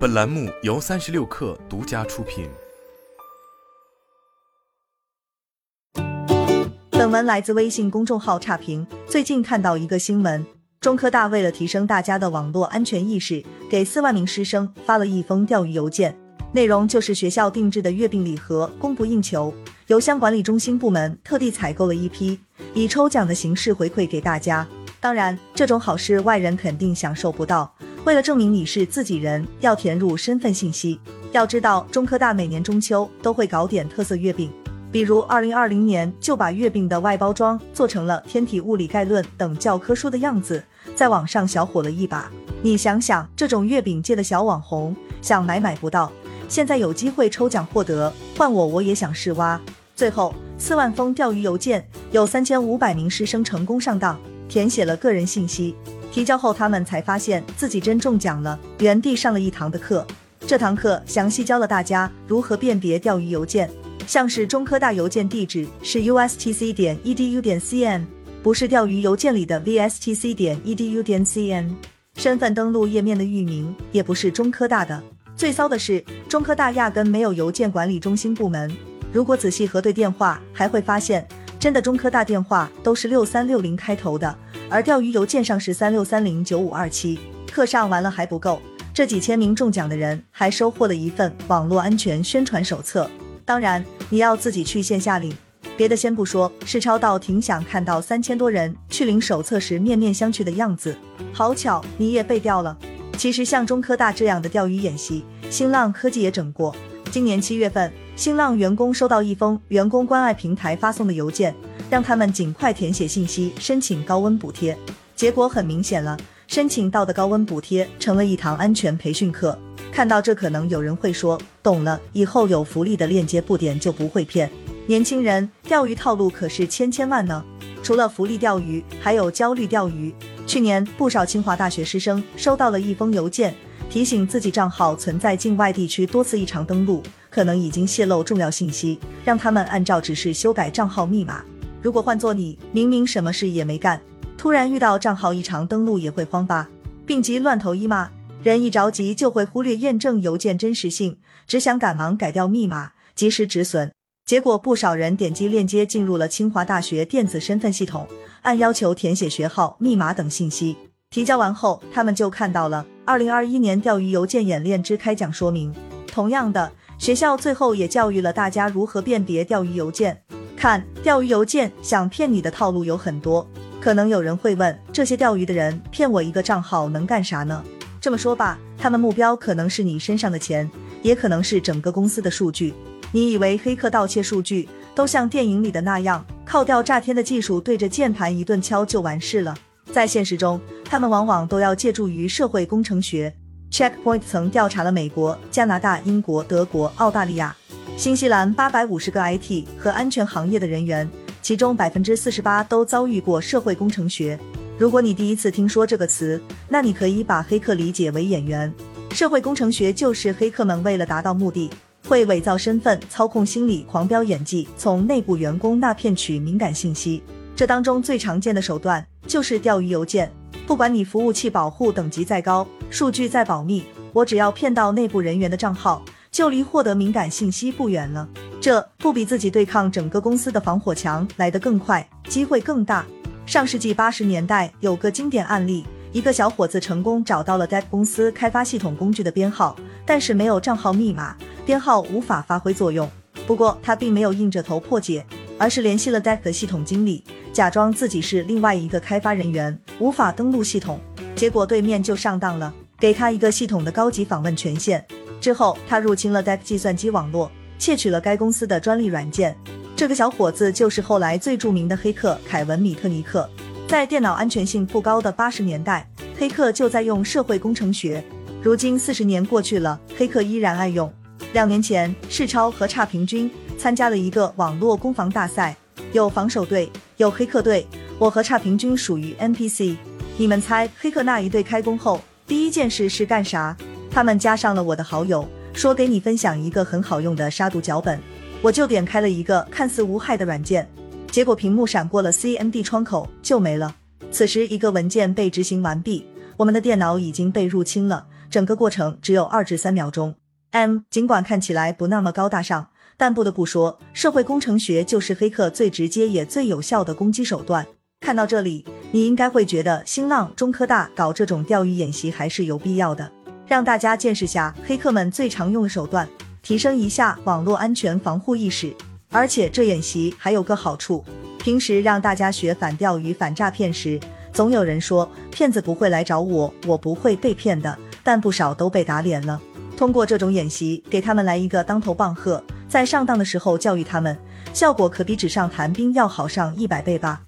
本栏目由三十六氪独家出品。本文来自微信公众号差评。最近看到一个新闻，中科大为了提升大家的网络安全意识，给四万名师生发了一封钓鱼邮件，内容就是学校定制的月饼礼盒供不应求，邮箱管理中心部门特地采购了一批，以抽奖的形式回馈给大家。当然，这种好事外人肯定享受不到。为了证明你是自己人，要填入身份信息。要知道，中科大每年中秋都会搞点特色月饼，比如二零二零年就把月饼的外包装做成了《天体物理概论》等教科书的样子，在网上小火了一把。你想想，这种月饼界的小网红，想买买不到，现在有机会抽奖获得，换我我也想试挖。最后，四万封钓鱼邮件，有三千五百名师生成功上当。填写了个人信息，提交后他们才发现自己真中奖了，原地上了一堂的课。这堂课详细教了大家如何辨别钓鱼邮件，像是中科大邮件地址是 ustc 点 edu 点 cn，不是钓鱼邮件里的 vstc 点 edu 点 cn。身份登录页面的域名也不是中科大的。最骚的是，中科大压根没有邮件管理中心部门。如果仔细核对电话，还会发现。真的中科大电话都是六三六零开头的，而钓鱼邮件上是三六三零九五二七。课上完了还不够，这几千名中奖的人还收获了一份网络安全宣传手册。当然，你要自己去线下领。别的先不说，世超倒挺想看到三千多人去领手册时面面相觑的样子。好巧，你也被钓了。其实像中科大这样的钓鱼演习，新浪科技也整过。今年七月份。新浪员工收到一封员工关爱平台发送的邮件，让他们尽快填写信息申请高温补贴。结果很明显了，申请到的高温补贴成了一堂安全培训课。看到这，可能有人会说，懂了，以后有福利的链接不点就不会骗年轻人。钓鱼套路可是千千万呢，除了福利钓鱼，还有焦虑钓鱼。去年不少清华大学师生收到了一封邮件，提醒自己账号存在境外地区多次异常登录。可能已经泄露重要信息，让他们按照指示修改账号密码。如果换做你，明明什么事也没干，突然遇到账号异常登录，也会慌吧？病急乱投医吗？人一着急就会忽略验证邮件真实性，只想赶忙改掉密码，及时止损。结果不少人点击链接进入了清华大学电子身份系统，按要求填写学号、密码等信息。提交完后，他们就看到了二零二一年钓鱼邮件演练之开奖说明。同样的。学校最后也教育了大家如何辨别钓鱼邮件。看钓鱼邮件想骗你的套路有很多，可能有人会问：这些钓鱼的人骗我一个账号能干啥呢？这么说吧，他们目标可能是你身上的钱，也可能是整个公司的数据。你以为黑客盗窃数据都像电影里的那样，靠掉炸天的技术对着键盘一顿敲就完事了？在现实中，他们往往都要借助于社会工程学。Checkpoint 曾调查了美国、加拿大、英国、德国、澳大利亚、新西兰八百五十个 IT 和安全行业的人员，其中百分之四十八都遭遇过社会工程学。如果你第一次听说这个词，那你可以把黑客理解为演员。社会工程学就是黑客们为了达到目的，会伪造身份、操控心理、狂飙演技，从内部员工那骗取敏感信息。这当中最常见的手段就是钓鱼邮件。不管你服务器保护等级再高，数据再保密，我只要骗到内部人员的账号，就离获得敏感信息不远了。这不比自己对抗整个公司的防火墙来得更快，机会更大。上世纪八十年代有个经典案例，一个小伙子成功找到了 DEC 公司开发系统工具的编号，但是没有账号密码，编号无法发挥作用。不过他并没有硬着头破解，而是联系了 DEC 的系统经理。假装自己是另外一个开发人员，无法登录系统，结果对面就上当了，给他一个系统的高级访问权限。之后，他入侵了 DEC 计算机网络，窃取了该公司的专利软件。这个小伙子就是后来最著名的黑客凯文·米特尼克。在电脑安全性不高的八十年代，黑客就在用社会工程学。如今四十年过去了，黑客依然爱用。两年前，世超和差评君参加了一个网络攻防大赛。有防守队，有黑客队，我和差评君属于 NPC。你们猜黑客那一队开工后第一件事是干啥？他们加上了我的好友，说给你分享一个很好用的杀毒脚本。我就点开了一个看似无害的软件，结果屏幕闪过了 CMD 窗口就没了。此时一个文件被执行完毕，我们的电脑已经被入侵了，整个过程只有二至三秒钟。M 尽管看起来不那么高大上，但不得不说，社会工程学就是黑客最直接也最有效的攻击手段。看到这里，你应该会觉得新浪、中科大搞这种钓鱼演习还是有必要的。让大家见识下黑客们最常用的手段，提升一下网络安全防护意识。而且这演习还有个好处，平时让大家学反钓鱼、反诈骗时，总有人说骗子不会来找我，我不会被骗的，但不少都被打脸了。通过这种演习，给他们来一个当头棒喝，在上当的时候教育他们，效果可比纸上谈兵要好上一百倍吧。